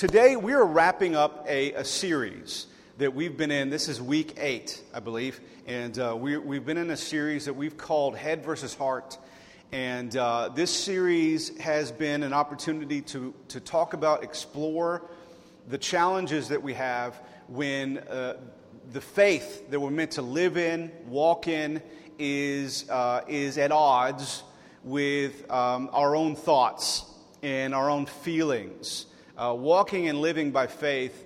Today, we are wrapping up a, a, series that we've been in. This is week eight, I believe. And uh, we, we've been in a series that we've called Head versus Heart. And uh, this series has been an opportunity to, to talk about, explore the challenges that we have when uh, the faith that we're meant to live in, walk in, is, uh, is at odds with um, our own thoughts and our own feelings. Uh, walking and living by faith,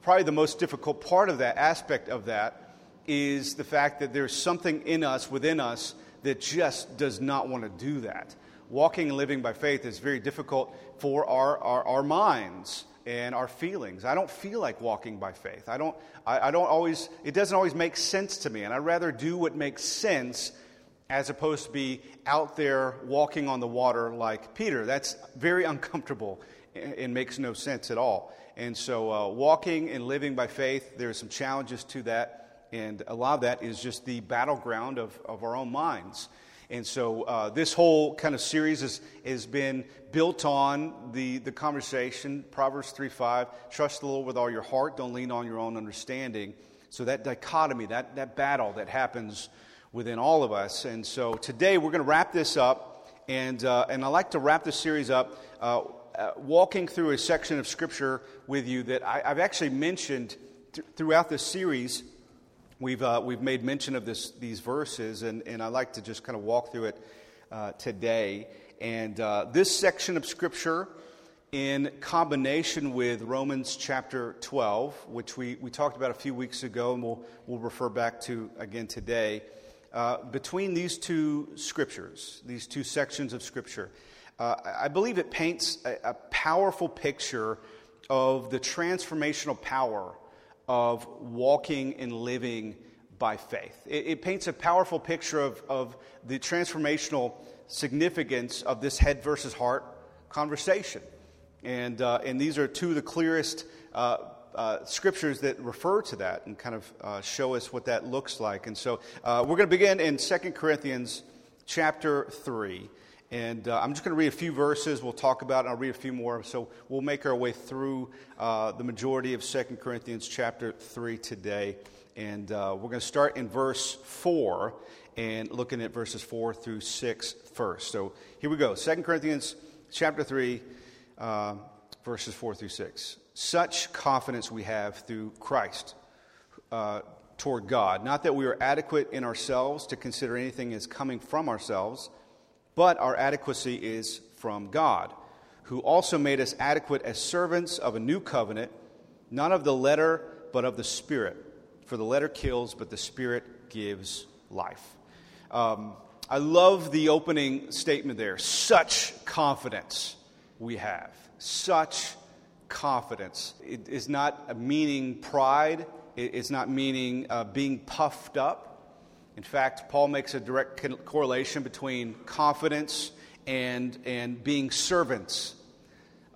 probably the most difficult part of that aspect of that is the fact that there's something in us, within us, that just does not want to do that. Walking and living by faith is very difficult for our, our, our minds and our feelings. I don't feel like walking by faith. I don't, I, I don't always, it doesn't always make sense to me. And I'd rather do what makes sense as opposed to be out there walking on the water like Peter. That's very uncomfortable and makes no sense at all. And so, uh, walking and living by faith, there are some challenges to that, and a lot of that is just the battleground of, of our own minds. And so, uh, this whole kind of series has, has been built on the, the conversation Proverbs 3 5, trust the Lord with all your heart, don't lean on your own understanding. So, that dichotomy, that, that battle that happens within all of us. And so, today we're going to wrap this up, and, uh, and I'd like to wrap this series up uh, uh, walking through a section of Scripture with you that I, have actually mentioned th- throughout this series. We've, uh, we've made mention of this, these verses, and, and I'd like to just kind of walk through it uh, today. And uh, this section of Scripture, in combination with Romans chapter 12, which we, we talked about a few weeks ago, and we'll, we'll refer back to again today, uh, between these two scriptures, these two sections of Scripture, uh, I believe it paints a, a, powerful picture of the transformational power of walking and living by faith. It, it paints a powerful picture of, of the transformational significance of this head versus heart conversation. And, uh, and these are two of the clearest uh, uh, scriptures that refer to that and kind of uh, show us what that looks like. And so uh, we're going to begin in 2 Corinthians chapter 3. And uh, I'm just going to read a few verses. We'll talk about it. I'll read a few more. So we'll make our way through uh, the majority of 2 Corinthians chapter 3 today. And uh, we're going to start in verse 4 and looking at verses 4 through 6 first. So here we go 2 Corinthians chapter 3, uh, verses 4 through 6. Such confidence we have through Christ uh, toward God. Not that we are adequate in ourselves to consider anything as coming from ourselves but our adequacy is from God, who also made us adequate as servants of a new covenant, not of the letter, but of the Spirit. For the letter kills, but the Spirit gives life. Um, I love the opening statement there. Such confidence we have. Such confidence. It is not meaning pride, it's not meaning uh, being puffed up. In fact, Paul makes a direct correlation between confidence and, and being servants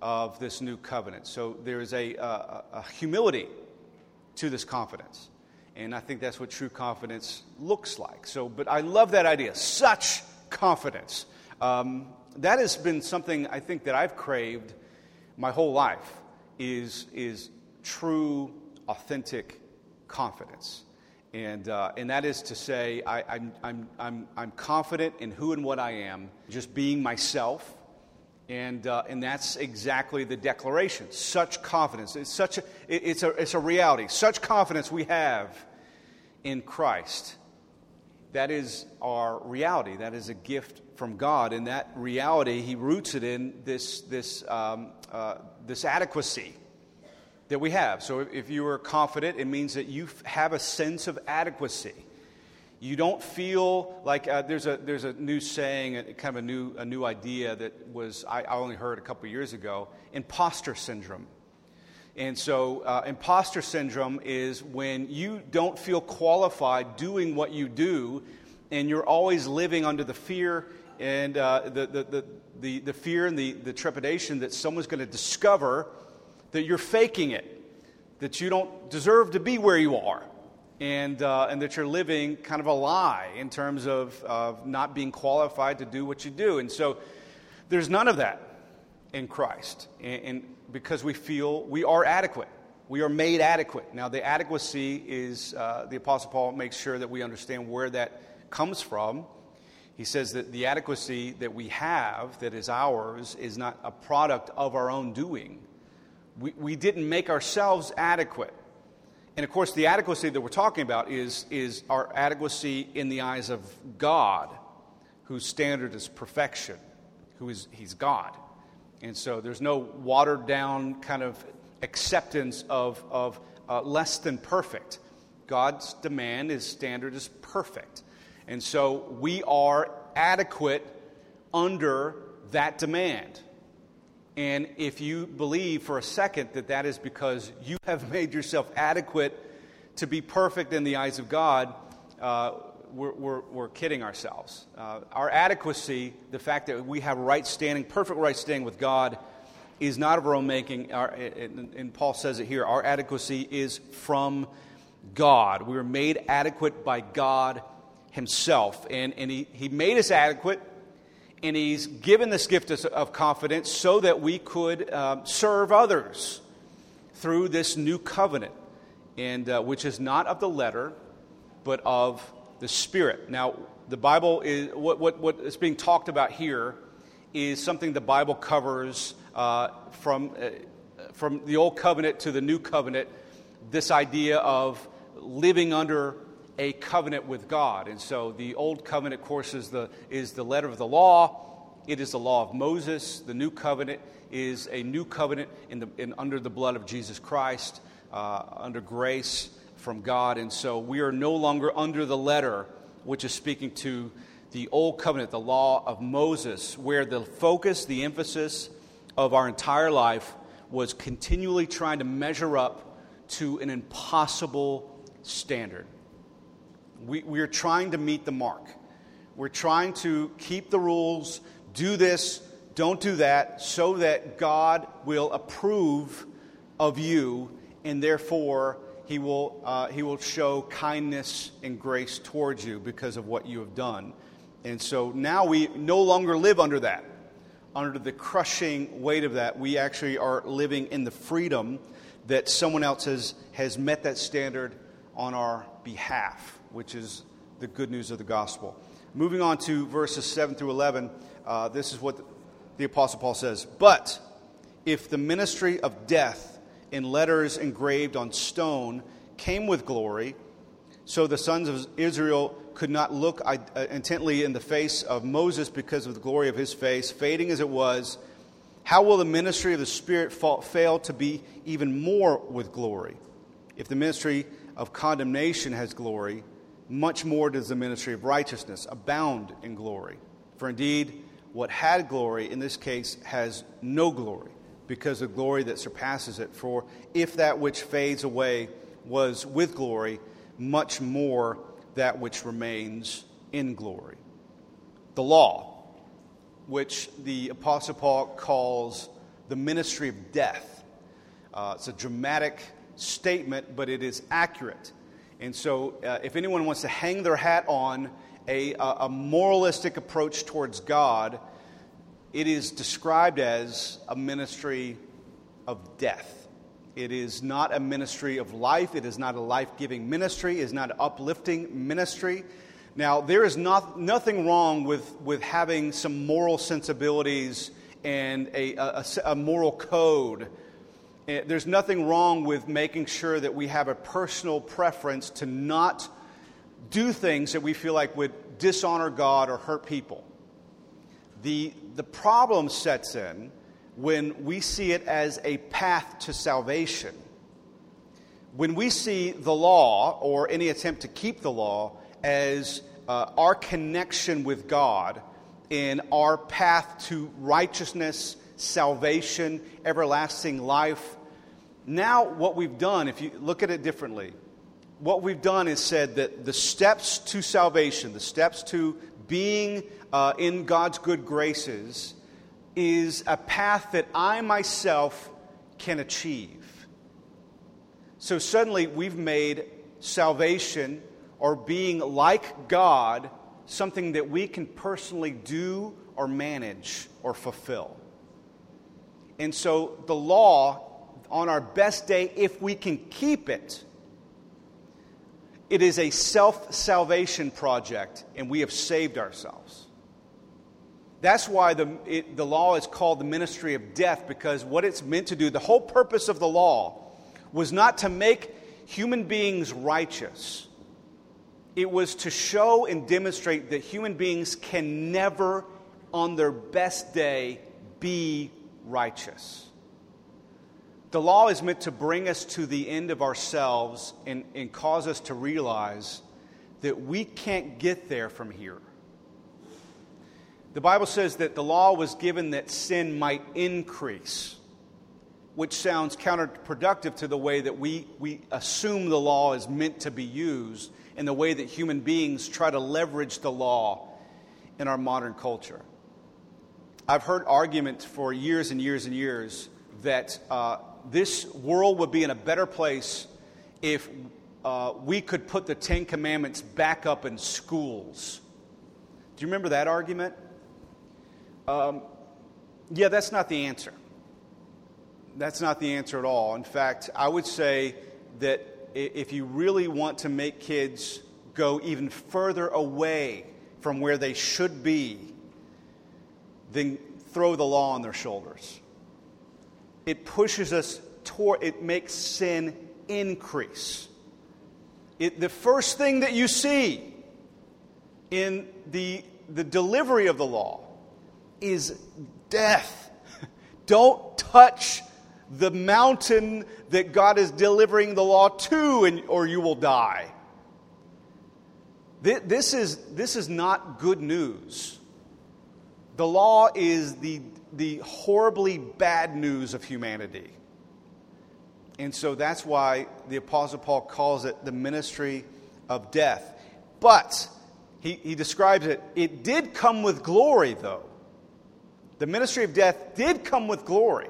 of this new covenant. So there is a, a, a humility to this confidence. And I think that's what true confidence looks like. So, but I love that idea. Such confidence. Um, that has been something I think that I've craved my whole life is, is true, authentic confidence. And, uh, and that is to say, I, I'm, I'm, I'm, I'm confident in who and what I am, just being myself. And, uh, and that's exactly the declaration. Such confidence. It's, such a, it's, a, it's a reality. Such confidence we have in Christ. That is our reality. That is a gift from God. And that reality, He roots it in this, this, um, uh, this adequacy that we have. So if you are confident, it means that you have a sense of adequacy. You don't feel like uh, there's, a, there's a new saying, a, kind of a new, a new idea that was, I, I only heard a couple years ago imposter syndrome. And so, uh, imposter syndrome is when you don't feel qualified doing what you do, and you're always living under the fear and uh, the, the, the, the, the fear and the, the trepidation that someone's going to discover that you're faking it, that you don't deserve to be where you are, and, uh, and that you're living kind of a lie in terms of, of not being qualified to do what you do. And so there's none of that in Christ, and, and because we feel we are adequate. We are made adequate. Now, the adequacy is, uh, the Apostle Paul makes sure that we understand where that comes from. He says that the adequacy that we have, that is ours, is not a product of our own doing. We, we didn't make ourselves adequate. And of course, the adequacy that we're talking about is, is our adequacy in the eyes of God, whose standard is perfection, who is He's God. And so there's no watered down kind of acceptance of, of uh, less than perfect. God's demand, his standard is perfect. And so we are adequate under that demand. And if you believe for a second that that is because you have made yourself adequate to be perfect in the eyes of God, uh, we're, we're, we're, kidding ourselves. Uh, our adequacy, the fact that we have right standing, perfect right standing with God, is not of our own making. Our, and, and Paul says it here our adequacy is from God. We were made adequate by God Himself. And, and he, he made us adequate, and He's given this gift of, confidence so that we could um, serve others through this new covenant, and, uh, which is not of the letter, but of the Spirit. Now, the Bible is what, what, what is being talked about here is something the Bible covers uh, from, uh, from the old covenant to the new covenant, this idea of living under a covenant with God. And so the old covenant, of course, is the, is the letter of the law. It is the law of Moses. The new covenant is a new covenant in the, in, under the blood of Jesus Christ, uh, under grace from God. And so we are no longer under the letter, which is speaking to the old covenant, the law of Moses, where the focus, the emphasis, of our entire life was continually trying to measure up to an impossible standard. We, we are trying to meet the mark. We're trying to keep the rules, do this, don't do that, so that God will approve of you, and therefore he will, uh, he will show kindness and grace towards you because of what you have done. And so now we no longer live under that under the crushing weight of that, we actually are living in the freedom that someone else has, has met that standard on our behalf, which is the good news of the gospel. Moving on to verses 7 through 11, uh, this is what the, Apostle Paul says. But if the ministry of death in letters engraved on stone came with glory, so the sons of Israel could not look uh, intently in the face of Moses because of the glory of his face, fading as it was, how will the ministry of the Spirit fail to be even more with glory? If the ministry of condemnation has glory, much more does the ministry of righteousness abound in glory. For indeed, what had glory in this case has no glory, because of glory that surpasses it. For if that which fades away was with glory, much more that which remains in glory. The law, which the Apostle Paul calls the ministry of death. Uh, it's a dramatic statement, but it is accurate. And so, uh, if anyone wants to hang their hat on a, a moralistic approach towards God, it is described as a ministry of death. It is not a ministry of life. It is not a life giving ministry. It is not an uplifting ministry. Now, there is not, nothing wrong with, with having some moral sensibilities and a, a, a moral code. Eh, there's nothing wrong with making sure that we have a personal preference to not do things that we feel like would dishonor God or hurt people. The, the problem sets in when we see it as a path to salvation. When we see the law or any attempt to keep the law as uh, our connection with God in our path to righteousness, salvation, everlasting life, now what we've done, if you look at it differently, what we've done is said that the steps to salvation, the steps to being uh, in God's good graces, is a path that I myself can achieve. So suddenly we've made salvation or being like God something that we can personally do or manage or fulfill. And so the law, on our best day, if we can keep it, it is a self salvation project, and we have saved ourselves. That's why the, it, the law is called the ministry of death, because what it's meant to do, the whole purpose of the law, was not to make human beings righteous. It was to show and demonstrate that human beings can never, on their best day, be righteous. The law is meant to bring us to the end of ourselves and, and cause us to realize that we can't get there from here. The Bible says that the law was given that sin might increase, which sounds counterproductive to the way that we, we assume the law is meant to be used and the way that human beings try to leverage the law in our modern culture. I've heard arguments for years and years and years that uh, this world would be in a better place if uh, we could put the Ten Commandments back up in schools. Do you remember that argument? Um, yeah, that's not the answer. That's not the answer at all. In fact, I would say that if you really want to make kids go even further away from where they should be, then throw the law on their shoulders it pushes us toward, it makes sin increase. It, the first thing that you see in the, the delivery of the law is death. Don't touch the mountain that God is delivering the law to, and, or you will die. This is, this is not good news. The law is the the horribly bad news of humanity. And so that's why the Apostle Paul calls it the ministry of death. But he, he describes it, it did come with glory, though. The ministry of death did come with glory.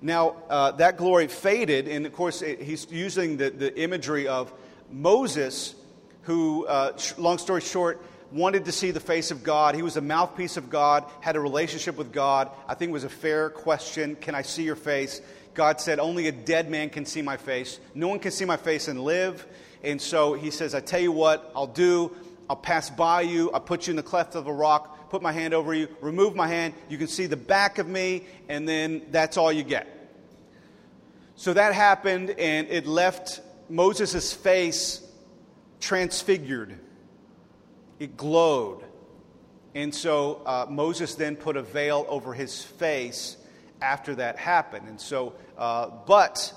Now, uh, that glory faded, and of course, it, he's using the, the imagery of Moses, who, uh, long story short, wanted to see the face of God. He was a mouthpiece of God, had a relationship with God. I think it was a fair question Can I see your face? God said, Only a dead man can see my face. No one can see my face and live. And so he says, I tell you what I'll do. I'll pass by you. I'll put you in the cleft of a rock, put my hand over you, remove my hand. You can see the back of me, and then that's all you get. So that happened, and it left Moses' face transfigured it glowed. And so uh, Moses then put a veil over his face after that happened. And so, uh, but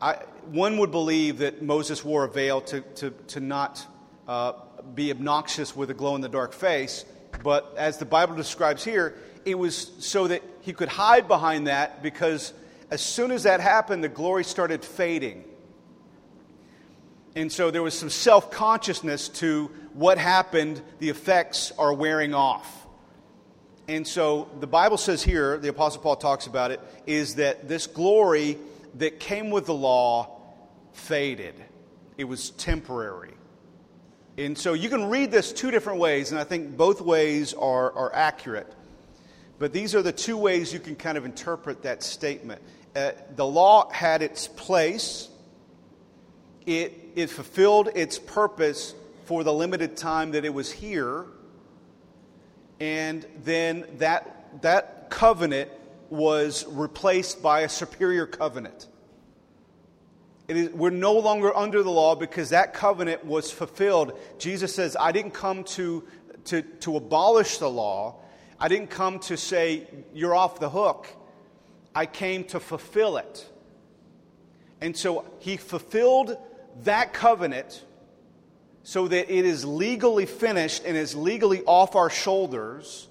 I, one would believe that Moses wore a veil to, to, to not uh, be obnoxious with a glow in the dark face. But as the Bible describes here, it was so that he could hide behind that because as soon as that happened, the glory started fading. And so there was some self consciousness to what happened, the effects are wearing off. And so the Bible says here, the Apostle Paul talks about it, is that this glory that came with the law faded. It was temporary. And so you can read this two different ways, and I think both ways are, are accurate. But these are the two ways you can kind of interpret that statement. Uh, the law had its place, it, it fulfilled its purpose for the limited time that it was here. And then that, that covenant was replaced by a superior covenant. we're no longer under the law because that covenant was fulfilled. Jesus says, I didn't come to, to, to abolish the law, I didn't come to say, you're off the hook. I came to fulfill it. And so he fulfilled that covenant so that it is legally finished and is legally off our shoulders.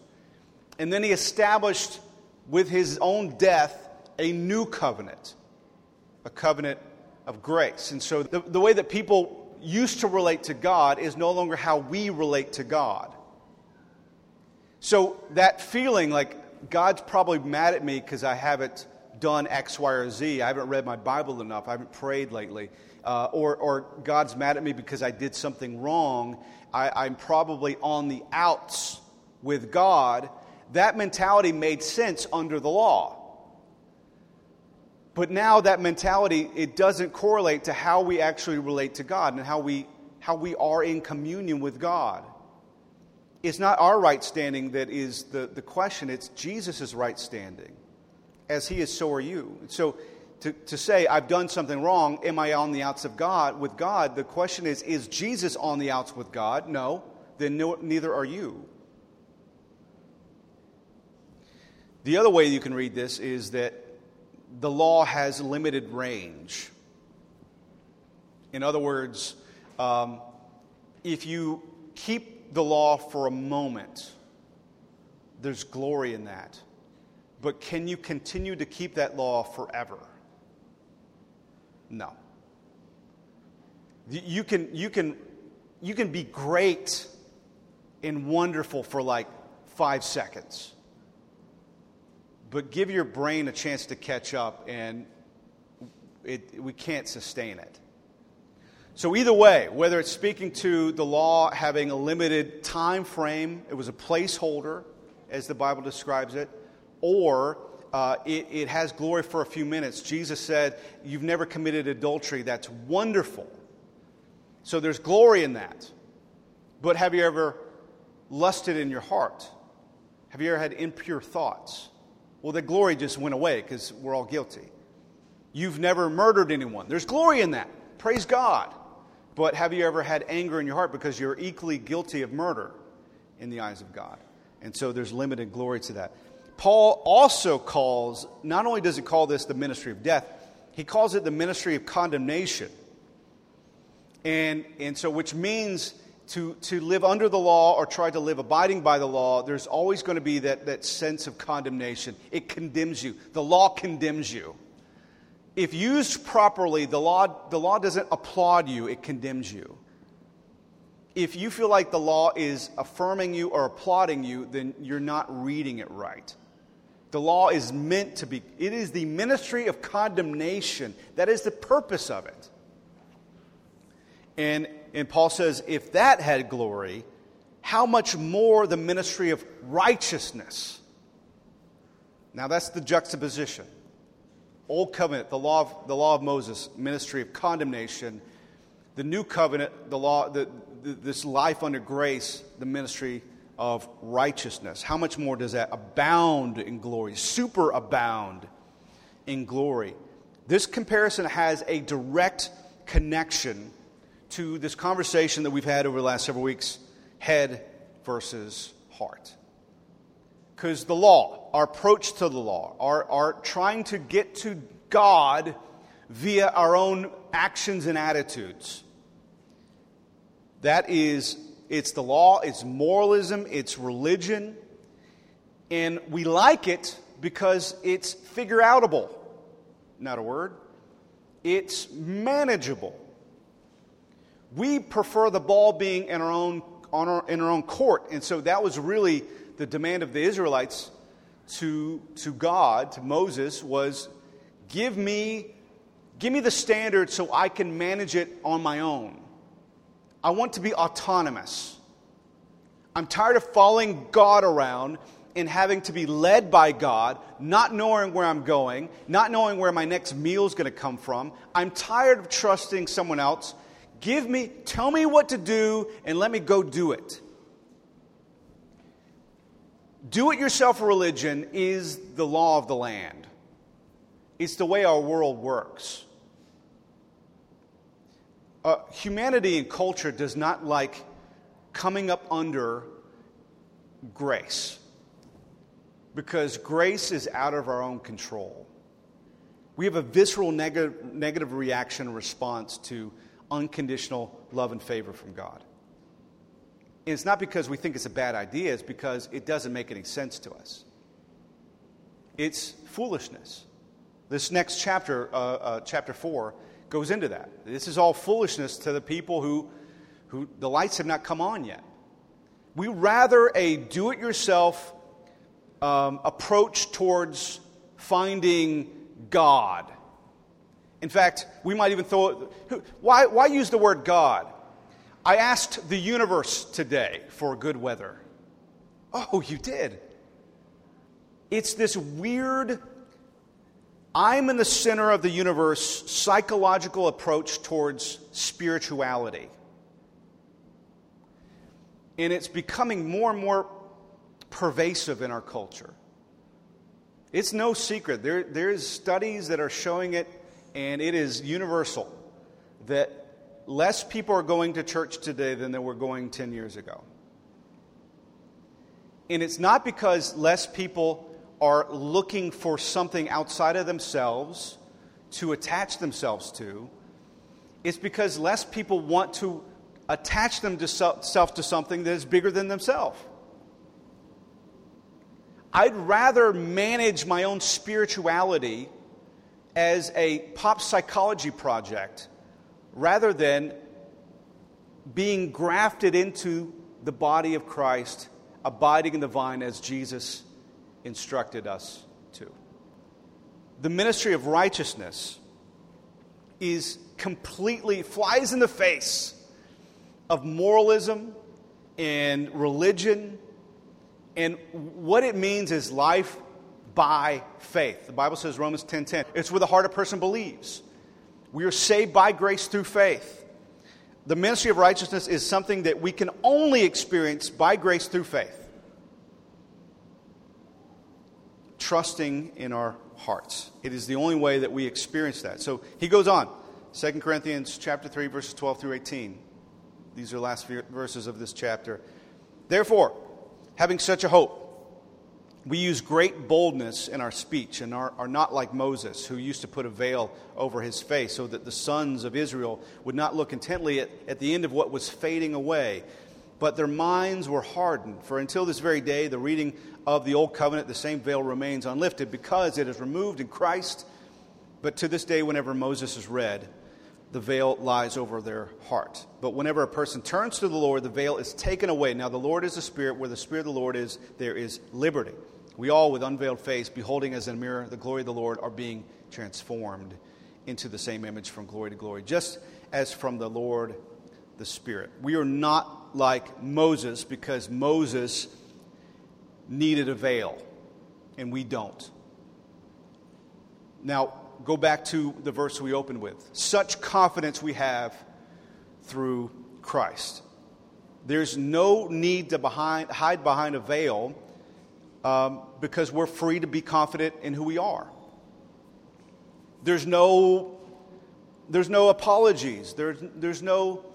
And then he established with his own death a new covenant, a covenant of grace. And so the, the way that people used to relate to God is no longer how we relate to God. So that feeling like God's probably mad at me because I haven't done X, Y, or Z, I haven't read my Bible enough, I haven't prayed lately uh, or, or God's mad at me because I did something wrong, I, I'm probably on the outs with God, that mentality made sense under the law. But now that mentality, it doesn't correlate to how we actually relate to God and how we, how we are in communion with God. It's not our right standing that is the, the question, it's Jesus' right standing. As he is, so are you. So to, to say, I've done something wrong, am I on the outs of God with God? The question is, is Jesus on the outs with God? No. Then no, neither are you. The other way you can read this is that the law has limited range. In other words, um, if you keep the law for a moment, there's glory in that. But can you continue to keep that law forever? No. You can, you can, you can be great and wonderful for like five seconds but give your brain a chance to catch up, and it, we can't sustain it. So, either way, whether it's speaking to the law having a limited time frame, it was a placeholder, as the Bible describes it, or uh, it, it has glory for a few minutes. Jesus said, You've never committed adultery. That's wonderful. So, there's glory in that. But have you ever lusted in your heart? Have you ever had impure thoughts? Well, the glory just went away because we're all guilty. You've never murdered anyone. There's glory in that. Praise God. But have you ever had anger in your heart because you're equally guilty of murder in the eyes of God? And so there's limited glory to that. Paul also calls, not only does he call this the ministry of death, he calls it the ministry of condemnation. And, and so, which means to, to live under the law or try to live abiding by the law, there's always going to be that, that sense of condemnation. It condemns you. The law condemns you. If used properly, the law, the law doesn't applaud you, it condemns you. If you feel like the law is affirming you or applauding you, then you're not reading it right. The law is meant to be, it is the ministry of condemnation. That is the purpose of it. And and Paul says, if that had glory, how much more the ministry of righteousness? Now that's the juxtaposition. Old covenant, the law of, the law of Moses, ministry of condemnation. The new covenant, the law, the, the, this life under grace, the ministry of righteousness. How much more does that abound in glory, super abound in glory? This comparison has a direct connection to this conversation that we've had over the last several weeks head versus heart. Because the law, our approach to the law, our, our trying to get to God via our own actions and attitudes, that is, it's the law, it's moralism, it's religion, and we like it because it's figure outable. Not a word. It's manageable. We prefer the ball being in our own, our, in our own court. And so that was really the demand of the Israelites to, to God, to Moses, was give me, give me the standard so I can manage it on my own. I want to be autonomous. I'm tired of following God around and having to be led by God, not knowing where I'm going, not knowing where my next meal is going to come from. I'm tired of trusting someone else Give me, tell me what to do, and let me go do it. Do it yourself religion is the law of the land, it's the way our world works. Uh, humanity and culture does not like coming up under grace because grace is out of our own control. We have a visceral neg- negative reaction response to unconditional love and favor from God. And it's not because we think it's a bad idea, it's because it doesn't make any sense to us. It's foolishness. This next chapter, uh, uh, chapter 4, goes into that. This is all foolishness to the people who, who the lights have not come on yet. We rather a do it yourself um, approach towards finding God in fact, we might even throw why, why use the word God? I asked the universe today for good weather. Oh, you did. It's this weird I'm in the center of the universe psychological approach towards spirituality. And it's becoming more and more pervasive in our culture. It's no secret. There, there's studies that are showing it, and it is universal that less people are going to church today than they were going 10 years ago. And it's not because less people are looking for something outside of themselves to attach themselves to. It's because less people want to attach themselves to something that is bigger than themselves. I'd rather manage my own spirituality as a pop psychology project rather than being grafted into the body of Christ, abiding in the vine as Jesus instructed us to. The ministry of righteousness is completely flies in the face of moralism and religion. And what it means is life by faith. The Bible says Romans 10:10. 10, 10, it's where the heart of a person believes. We are saved by grace through faith. The ministry of righteousness is something that we can only experience by grace through faith. Trusting in our hearts. It is the only way that we experience that. So he goes on. 2 Corinthians chapter 3 verses 12 through 18. These are the last verses of this chapter. Therefore, having such a hope, we use great boldness in our speech and are, are, not like Moses, who used to put a veil over his face so that the sons of Israel would not look intently at, at the end of what was fading away. But their minds were hardened. For until this very day, the reading of the Old Covenant, the same veil remains unlifted because it is removed in Christ. But to this day, whenever Moses is read, the veil lies over their heart. But whenever a person turns to the Lord, the veil is taken away. Now, the Lord is the Spirit. Where the Spirit of the Lord is, there is liberty. We all, with unveiled face, beholding as in a mirror the glory of the Lord, are being transformed into the same image from glory to glory, just as from the Lord the Spirit. We are not like Moses because Moses needed a veil, and we don't. Now, go back to the verse we opened with. Such confidence we have through Christ. There's no need to behind, hide behind a veil um, because we're free to be confident in who we are. There's no, there's no apologies, there's, there's no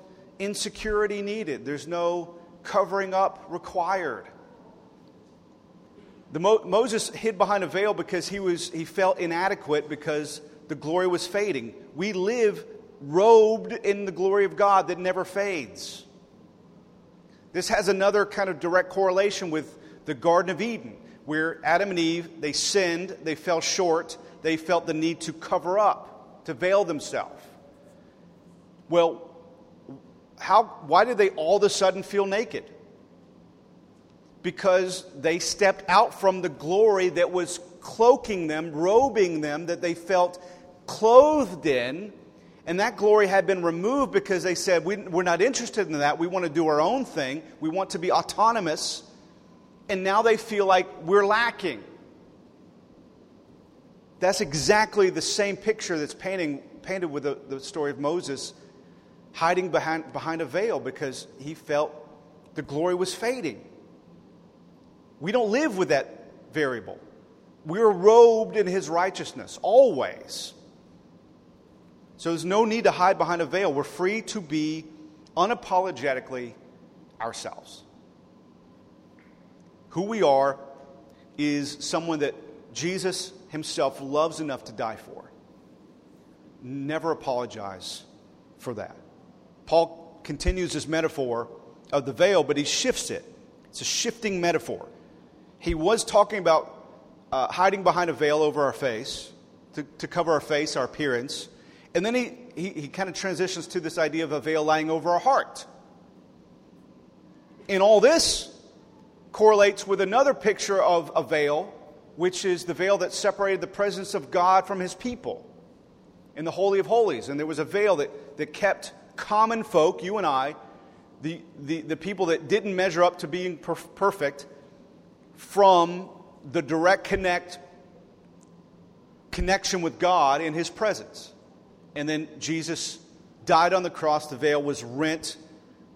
insecurity needed, there's no covering up required. The Mo- Moses hid behind a veil because he, was, he felt inadequate because the glory was fading. We live robed in the glory of God that never fades. This has another kind of direct correlation with the Garden of Eden, where Adam and Eve, they sinned, they fell short, they felt the need to cover up, to veil themselves. Well, how, why did they all of a sudden feel naked? because they stepped out from the glory that was cloaking them, robing them, that they felt clothed in. And that glory had been removed because they said, we, are not interested in that. We want to do our own thing. We want to be autonomous. And now they feel like we're lacking. That's exactly the same picture that's painting, painted with the, the story of Moses hiding behind, behind a veil because he felt the glory was fading. We don't live with that variable. We're robed in his righteousness always. So there's no need to hide behind a veil. We're free to be unapologetically ourselves. Who we are is someone that Jesus himself loves enough to die for. Never apologize for that. Paul continues his metaphor of the veil, but he shifts it. It's a shifting metaphor he was talking about uh, hiding behind a veil over our face to, to cover our face, our appearance. And then he, he, he kind of transitions to this idea of a veil lying over our heart. And all this correlates with another picture of a veil, which is the veil that separated the presence of God from his people in the Holy of Holies. And there was a veil that, that kept common folk, you and I, the, the, the people that didn't measure up to being perf- perfect, from the direct connect connection with God in his presence. And then Jesus died on the cross, the veil was rent,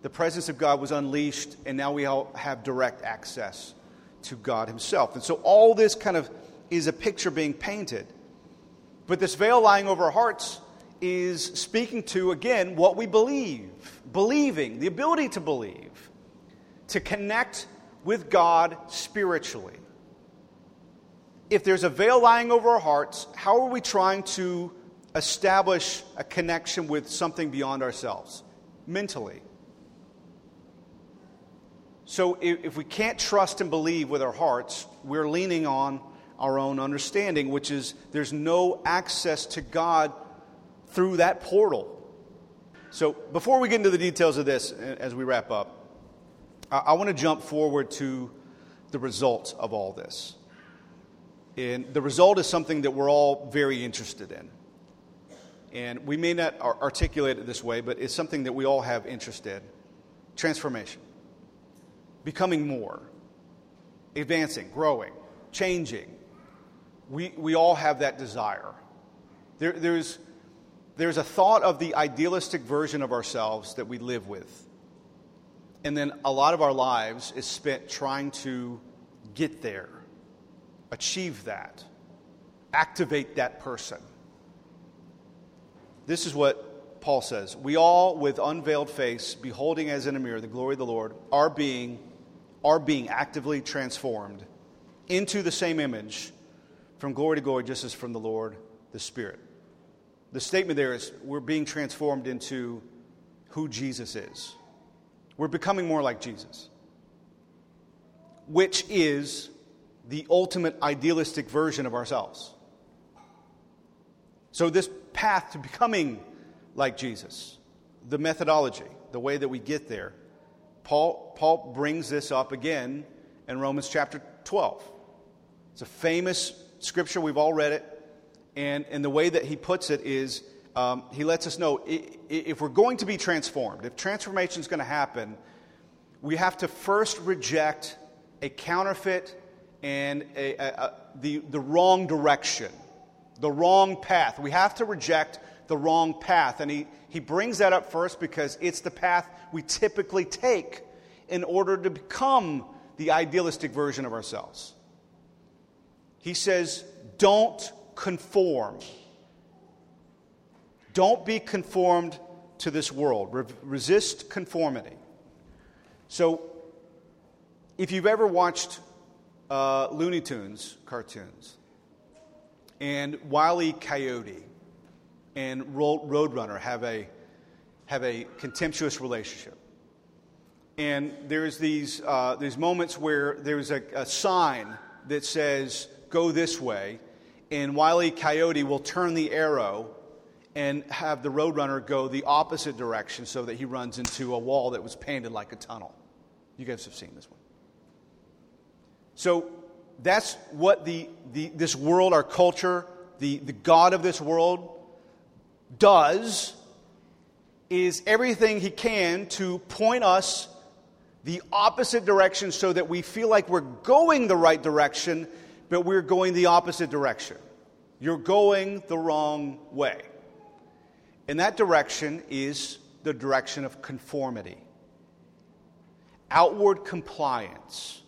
the presence of God was unleashed, and now we all have direct access to God himself. And so all this kind of is a picture being painted. But this veil lying over our hearts is speaking to, again, what we believe. Believing, the ability to believe, to connect with God spiritually. If there's a veil lying over our hearts, how are we trying to establish a connection with something beyond ourselves? Mentally. So if we can't trust and believe with our hearts, we're leaning on our own understanding, which is there's no access to God through that portal. So before we get into the details of this, as we wrap up, I, I want to jump forward to the result of all this. And the result is something that we're all very interested in. And we may not articulate it this way, but it's something that we all have interest in transformation, becoming more, advancing, growing, changing. We, we all have that desire. There, there's, there's a thought of the idealistic version of ourselves that we live with. And then a lot of our lives is spent trying to get there, achieve that, activate that person. This is what Paul says. We all, with unveiled face, beholding as in a mirror the glory of the Lord, are being, are being actively transformed into the same image from glory to glory, just as from the Lord, the Spirit. The statement there is we're being transformed into who Jesus is. We're becoming more like Jesus, which is the ultimate idealistic version of ourselves. So, this path to becoming like Jesus, the methodology, the way that we get there, Paul, Paul brings this up again in Romans chapter 12. It's a famous scripture, we've all read it. And, and the way that he puts it is um, he lets us know if we're going to be transformed, if transformation is going to happen, we have to first reject a counterfeit and a, a, a, the, the wrong direction, the wrong path. We have to reject the wrong path. And he, he brings that up first because it's the path we typically take in order to become the idealistic version of ourselves. He says, don't conform. Don't be conformed to this world. Re- resist conformity. So, if you've ever watched uh, Looney Tunes cartoons, and Wiley Coyote and Roadrunner have a, have a contemptuous relationship. And there's these, uh, these moments where there's a, a sign that says, go this way, and Wiley Coyote will turn the arrow and have the Roadrunner go the opposite direction so that he runs into a wall that was painted like a tunnel. You guys have seen this one. So that's what the, the, this world, our culture, the, the God of this world does is everything he can to point us the opposite direction so that we feel like we're going the right direction, but we're going the opposite direction. You're going the wrong way. And that direction is the direction of conformity, outward compliance,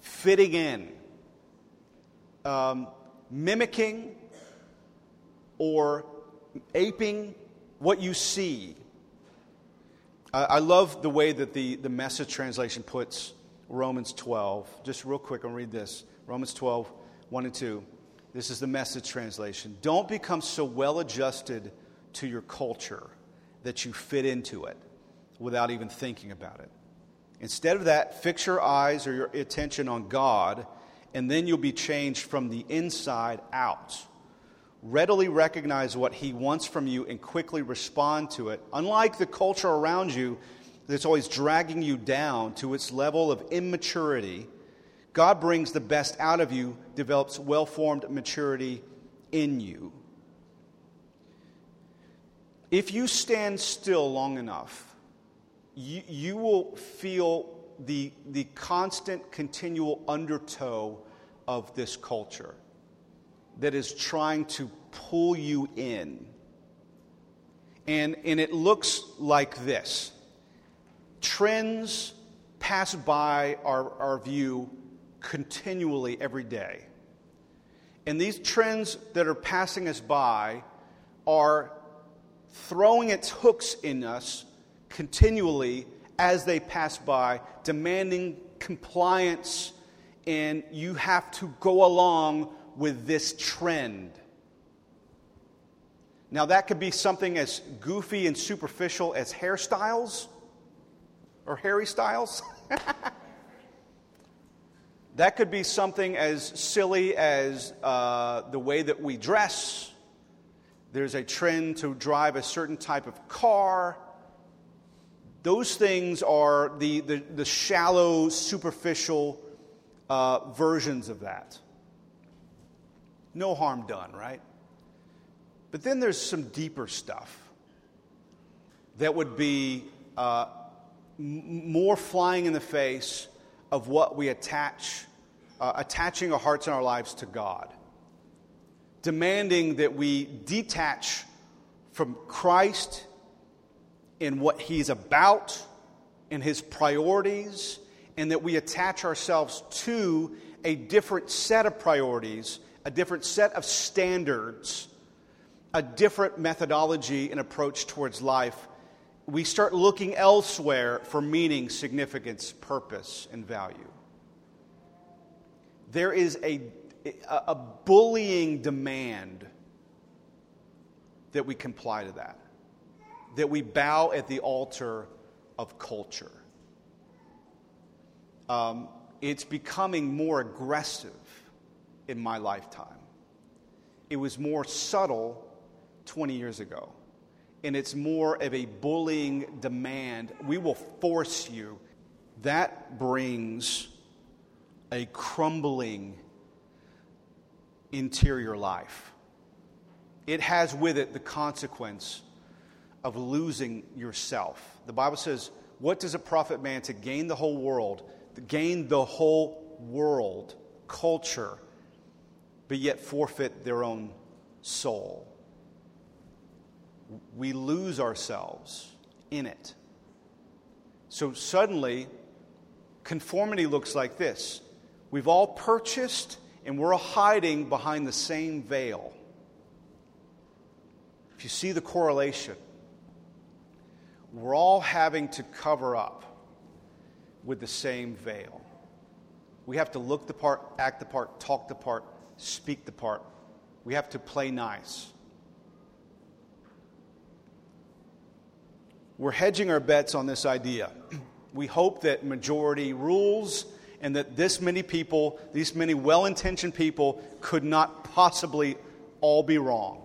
fitting in, um, mimicking or aping what you see. I, I love the way that the, the message translation puts Romans 12. Just real quick, I'll read this Romans 12, 1 and 2. This is the message translation. Don't become so well adjusted to your culture that you fit into it without even thinking about it. Instead of that, fix your eyes or your attention on God, and then you'll be changed from the inside out. Readily recognize what He wants from you and quickly respond to it. Unlike the culture around you that's always dragging you down to its level of immaturity, God brings the best out of you, develops well formed maturity in you. If you stand still long enough, you, you will feel the, the constant, continual undertow of this culture. that is trying to pull you in. And, and it looks like this trends pass by our, our view continually every day. And these trends that are passing us by are throwing its hooks in us continually as they pass by, demanding compliance, and you have to go along with this trend. Now, that could be something as goofy and superficial as hairstyles or Harry Styles. that could be something as silly as uh, the way that we dress. There's a trend to drive a certain type of car. Those things are the, the, the shallow, superficial uh, versions of that. No harm done, right? But then there's some deeper stuff that would be uh, m- more flying in the face of what we attach, uh, attaching our hearts and our lives to God, demanding that we detach from Christ in what He's about, in His priorities, and that we attach ourselves to a different set of priorities, a different set of standards, a different methodology and approach towards life we start looking elsewhere for meaning, significance, purpose, and value. There is a, a bullying demand that we comply to that, that we bow at the altar of culture. Um, it's becoming more aggressive in my lifetime. It was more subtle 20 years ago and it's more of a bullying demand. We will force you. That brings a crumbling interior life. It has with it the consequence of losing yourself. The Bible says, What does it profit man to gain the whole world, to gain the whole world, culture, but yet forfeit their own soul? We lose ourselves in it. So suddenly, conformity looks like this we've all purchased and we're hiding behind the same veil. If you see the correlation, we're all having to cover up with the same veil. We have to look the part, act the part, talk the part, speak the part. We have to play nice. We're hedging our bets on this idea. We hope that majority rules and that this many people, these many well intentioned people, could not possibly all be wrong.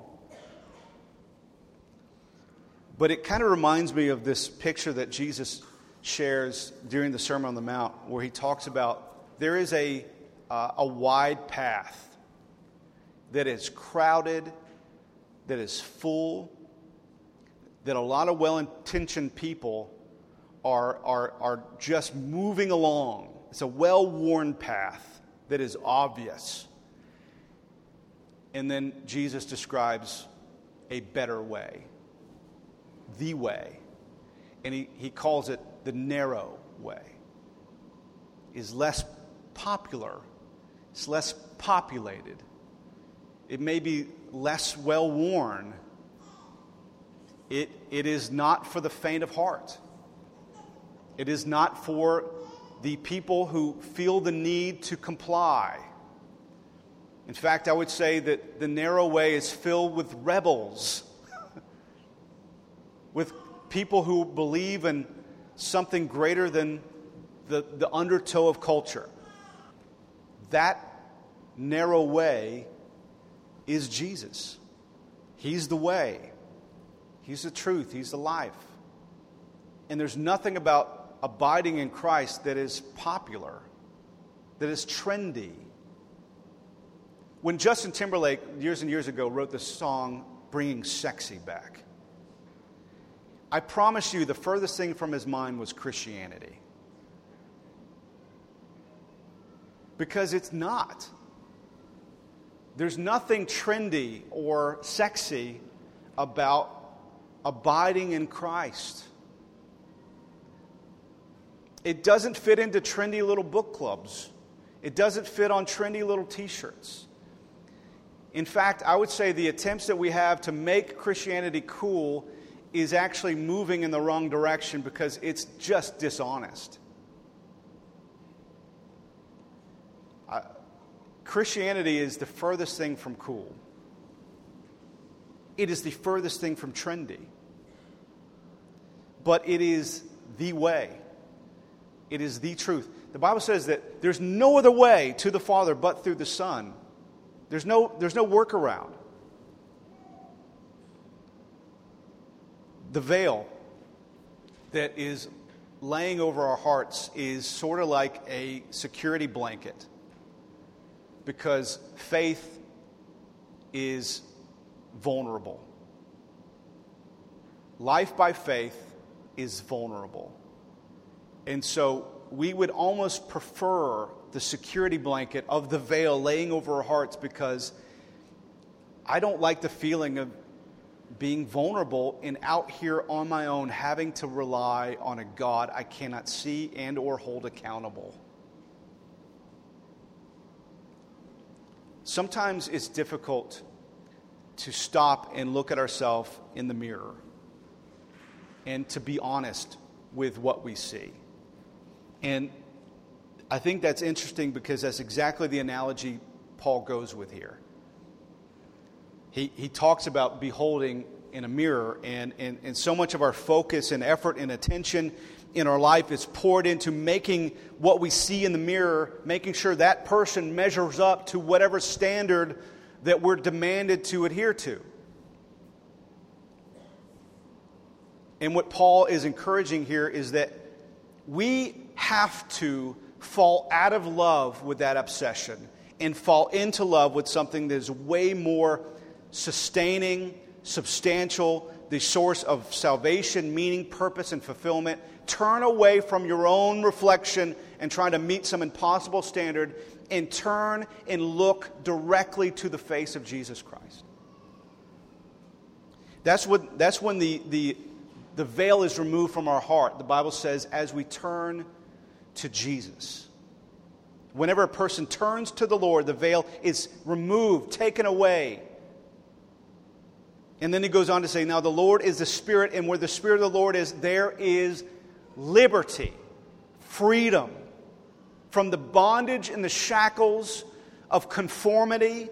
But it kind of reminds me of this picture that Jesus shares during the Sermon on the Mount, where he talks about there is a, uh, a wide path that is crowded, that is full, that a lot of well intentioned people are, are, are just moving along. It's a well worn path that is obvious. And then Jesus describes a better way, the way. And he, he calls it the narrow way. Is less popular, it's less populated, it may be less well worn it, it is not for the faint of heart. It is not for the people who feel the need to comply. In fact, I would say that the narrow way is filled with rebels, with people who believe in something greater than the, the undertow of culture. That narrow way is Jesus. He's the way. He's the truth, He's the life. And there's nothing about abiding in Christ that is popular, that is trendy. When Justin Timberlake, years and years ago, wrote the song Bringing Sexy Back, I promise you the furthest thing from his mind was Christianity. Because it's not. There's nothing trendy or sexy about abiding in Christ. It doesn't fit into trendy little book clubs. It doesn't fit on trendy little t shirts. In fact, I would say the attempts that we have to make Christianity cool is actually moving in the wrong direction because it's just dishonest. Christianity is the furthest thing from cool, it is the furthest thing from trendy. But it is the way, it is the truth. The Bible says that there's no other way to the Father but through the Son. There's no, there's no workaround. The veil that is laying over our hearts is sort of like a security blanket because faith is vulnerable. Life by faith is vulnerable. And so we would almost prefer the security blanket of the veil laying over our hearts because I don't like the feeling of being vulnerable and out here on my own having to rely on a God I cannot see and or hold accountable. Sometimes it's difficult to stop and look at ourselves in the mirror and to be honest with what we see. And I think that's interesting because that's exactly the analogy Paul goes with here. He, he talks about beholding in a mirror, and, and, and so much of our focus and effort and attention in our life is poured into making what we see in the mirror, making sure that person measures up to whatever standard that we're demanded to adhere to. And what Paul is encouraging here is that we have to fall out of love with that obsession and fall into love with something that is way more sustaining, substantial, the source of salvation, meaning, purpose, and fulfillment. Turn away from your own reflection and trying to meet some impossible standard and turn and look directly to the face of Jesus Christ. That's, what, that's when the, the, the veil is removed from our heart. The Bible says, as we turn to Jesus. Whenever a person turns to the Lord, the veil is removed, taken away. And then he goes on to say, Now the Lord is the Spirit, and where the Spirit of the Lord is, there is liberty, freedom from the bondage and the shackles of conformity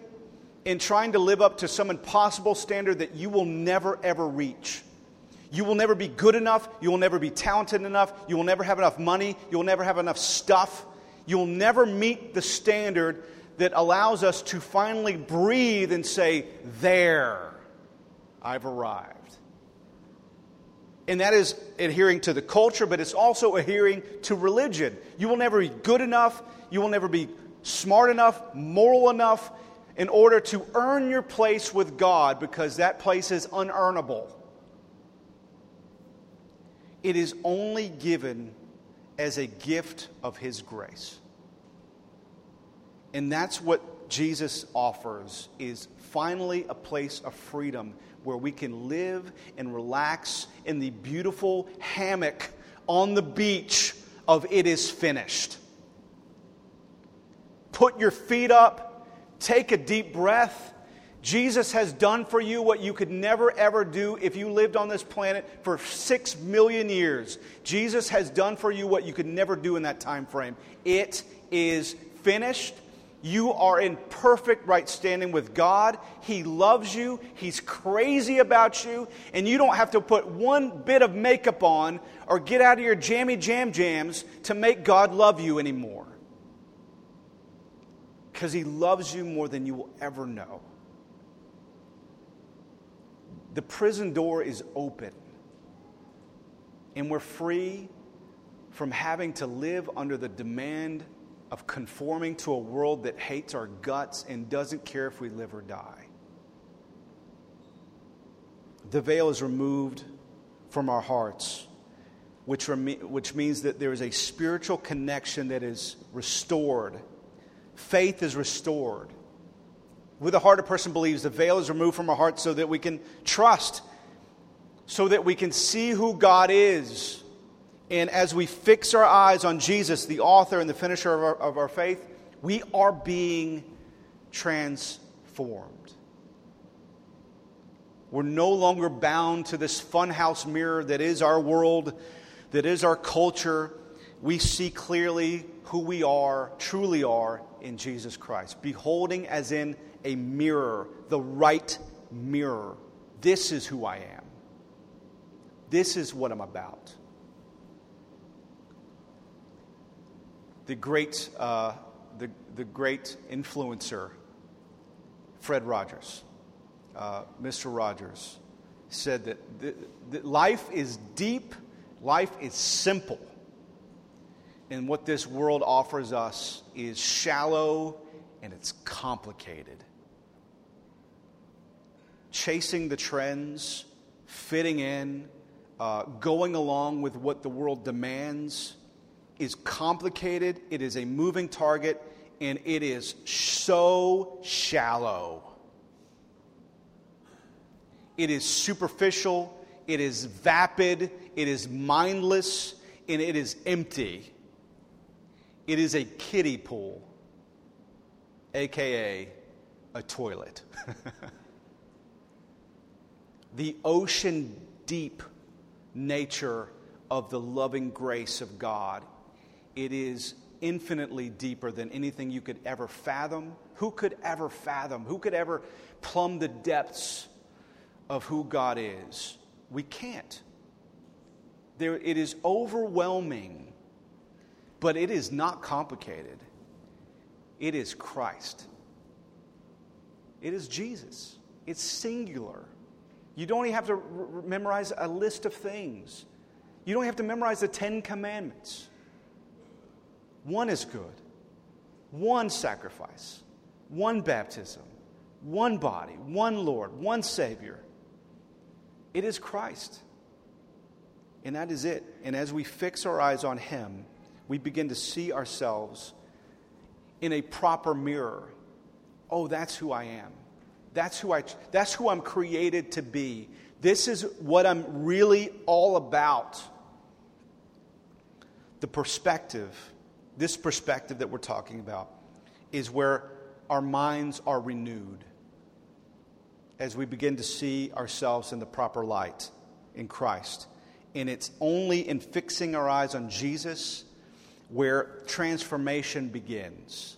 in trying to live up to some impossible standard that you will never, ever reach. You will never be good enough. You will never be talented enough. You will never have enough money. You will never have enough stuff. You'll never meet the standard that allows us to finally breathe and say, There, I've arrived. And that is adhering to the culture, but it's also adhering to religion. You will never be good enough. You will never be smart enough, moral enough in order to earn your place with God because that place is unearnable it is only given as a gift of His grace. And that's what Jesus offers is finally a place of freedom where we can live and relax in the beautiful hammock on the beach of it is finished. Put your feet up, take a deep breath, Jesus has done for you what you could never ever do if you lived on this planet for six million years. Jesus has done for you what you could never do in that time frame. It is finished. You are in perfect right standing with God. He loves you. He's crazy about you. And you don't have to put one bit of makeup on or get out of your jammy jam jams to make God love you anymore. Because He loves you more than you will ever know the prison door is open. And we're free from having to live under the demand of conforming to a world that hates our guts and doesn't care if we live or die. The veil is removed from our hearts, which, rem- which means that there is a spiritual connection that is restored. Faith is restored. With the heart, a person believes. The veil is removed from our hearts so that we can trust, so that we can see who God is. And as we fix our eyes on Jesus, the author and the finisher of our, of our faith, we are being transformed. We're no longer bound to this funhouse mirror that is our world, that is our culture. We see clearly who we are, truly are, in Jesus Christ. Beholding as in a mirror, the right mirror. This is who I am. This is what I'm about. The great, uh, the, the great influencer, Fred Rogers uh, Mr. Rogers, said that, th- that life is deep, life is simple. And what this world offers us is shallow and it's complicated. Chasing the trends, fitting in, uh, going along with what the world demands is complicated, it is a moving target, and it is so shallow. It is superficial, it is vapid, it is mindless, and it is empty. It is a kiddie pool, aka a toilet. the ocean deep nature of the loving grace of God. It is infinitely deeper than anything you could ever fathom. Who could ever fathom? Who could ever plumb the depths of who God is. We can't. There, it is overwhelming, but it is not complicated. It is Christ. It is Jesus. It's singular. You don't even have to r- memorize a list of things. You don't have to memorize the Ten Commandments. One is good, one sacrifice, one baptism, one body, one Lord, one Savior. It is Christ. And that is it. And as we fix our eyes on Him, we begin to see ourselves in a proper mirror. Oh, that's who I am. That's who, I, that's who I'm created to be. This is what I'm really all about. The perspective, this perspective that we're talking about, is where our minds are renewed as we begin to see ourselves in the proper light in Christ. And it's only in fixing our eyes on Jesus where transformation begins,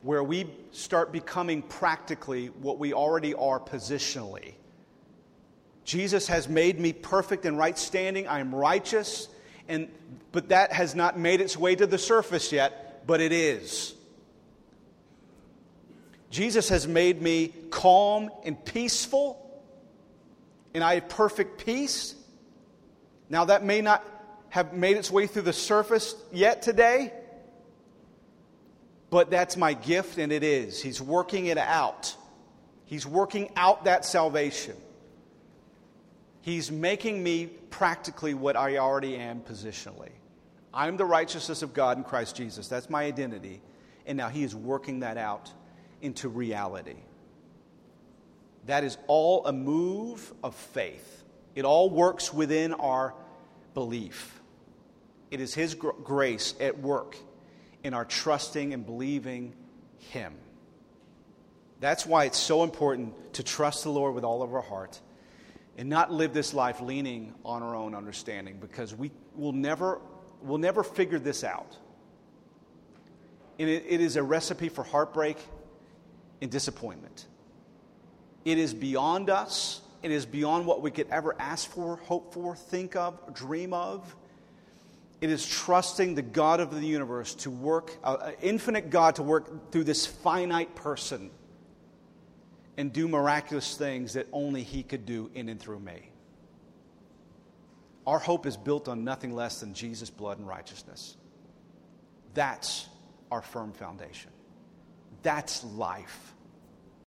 where we start becoming practically what we already are positionally. Jesus has made me perfect in right standing. I am righteous, and, but that has not made its way to the surface yet, but it is. Jesus has made me calm and peaceful, and I have perfect peace. Now, that may not have made its way through the surface yet today, but that's my gift, and it is. He's working it out. He's working out that salvation. He's making me practically what I already am positionally. I'm the righteousness of God in Christ Jesus. That's my identity. And now He is working that out into reality. That is all a move of faith. It all works within our belief. It is His gr- grace at work in our trusting and believing Him. That's why it's so important to trust the Lord with all of our heart and not live this life leaning on our own understanding because we will never, will never figure this out. And it, it is a recipe for heartbreak and disappointment. It is beyond us. It is beyond what we could ever ask for, hope for, think of, dream of. It is trusting the God of the universe to work, uh, infinite God to work through this finite person and do miraculous things that only He could do in and through me. Our hope is built on nothing less than Jesus' blood and righteousness. That's our firm foundation. That's life.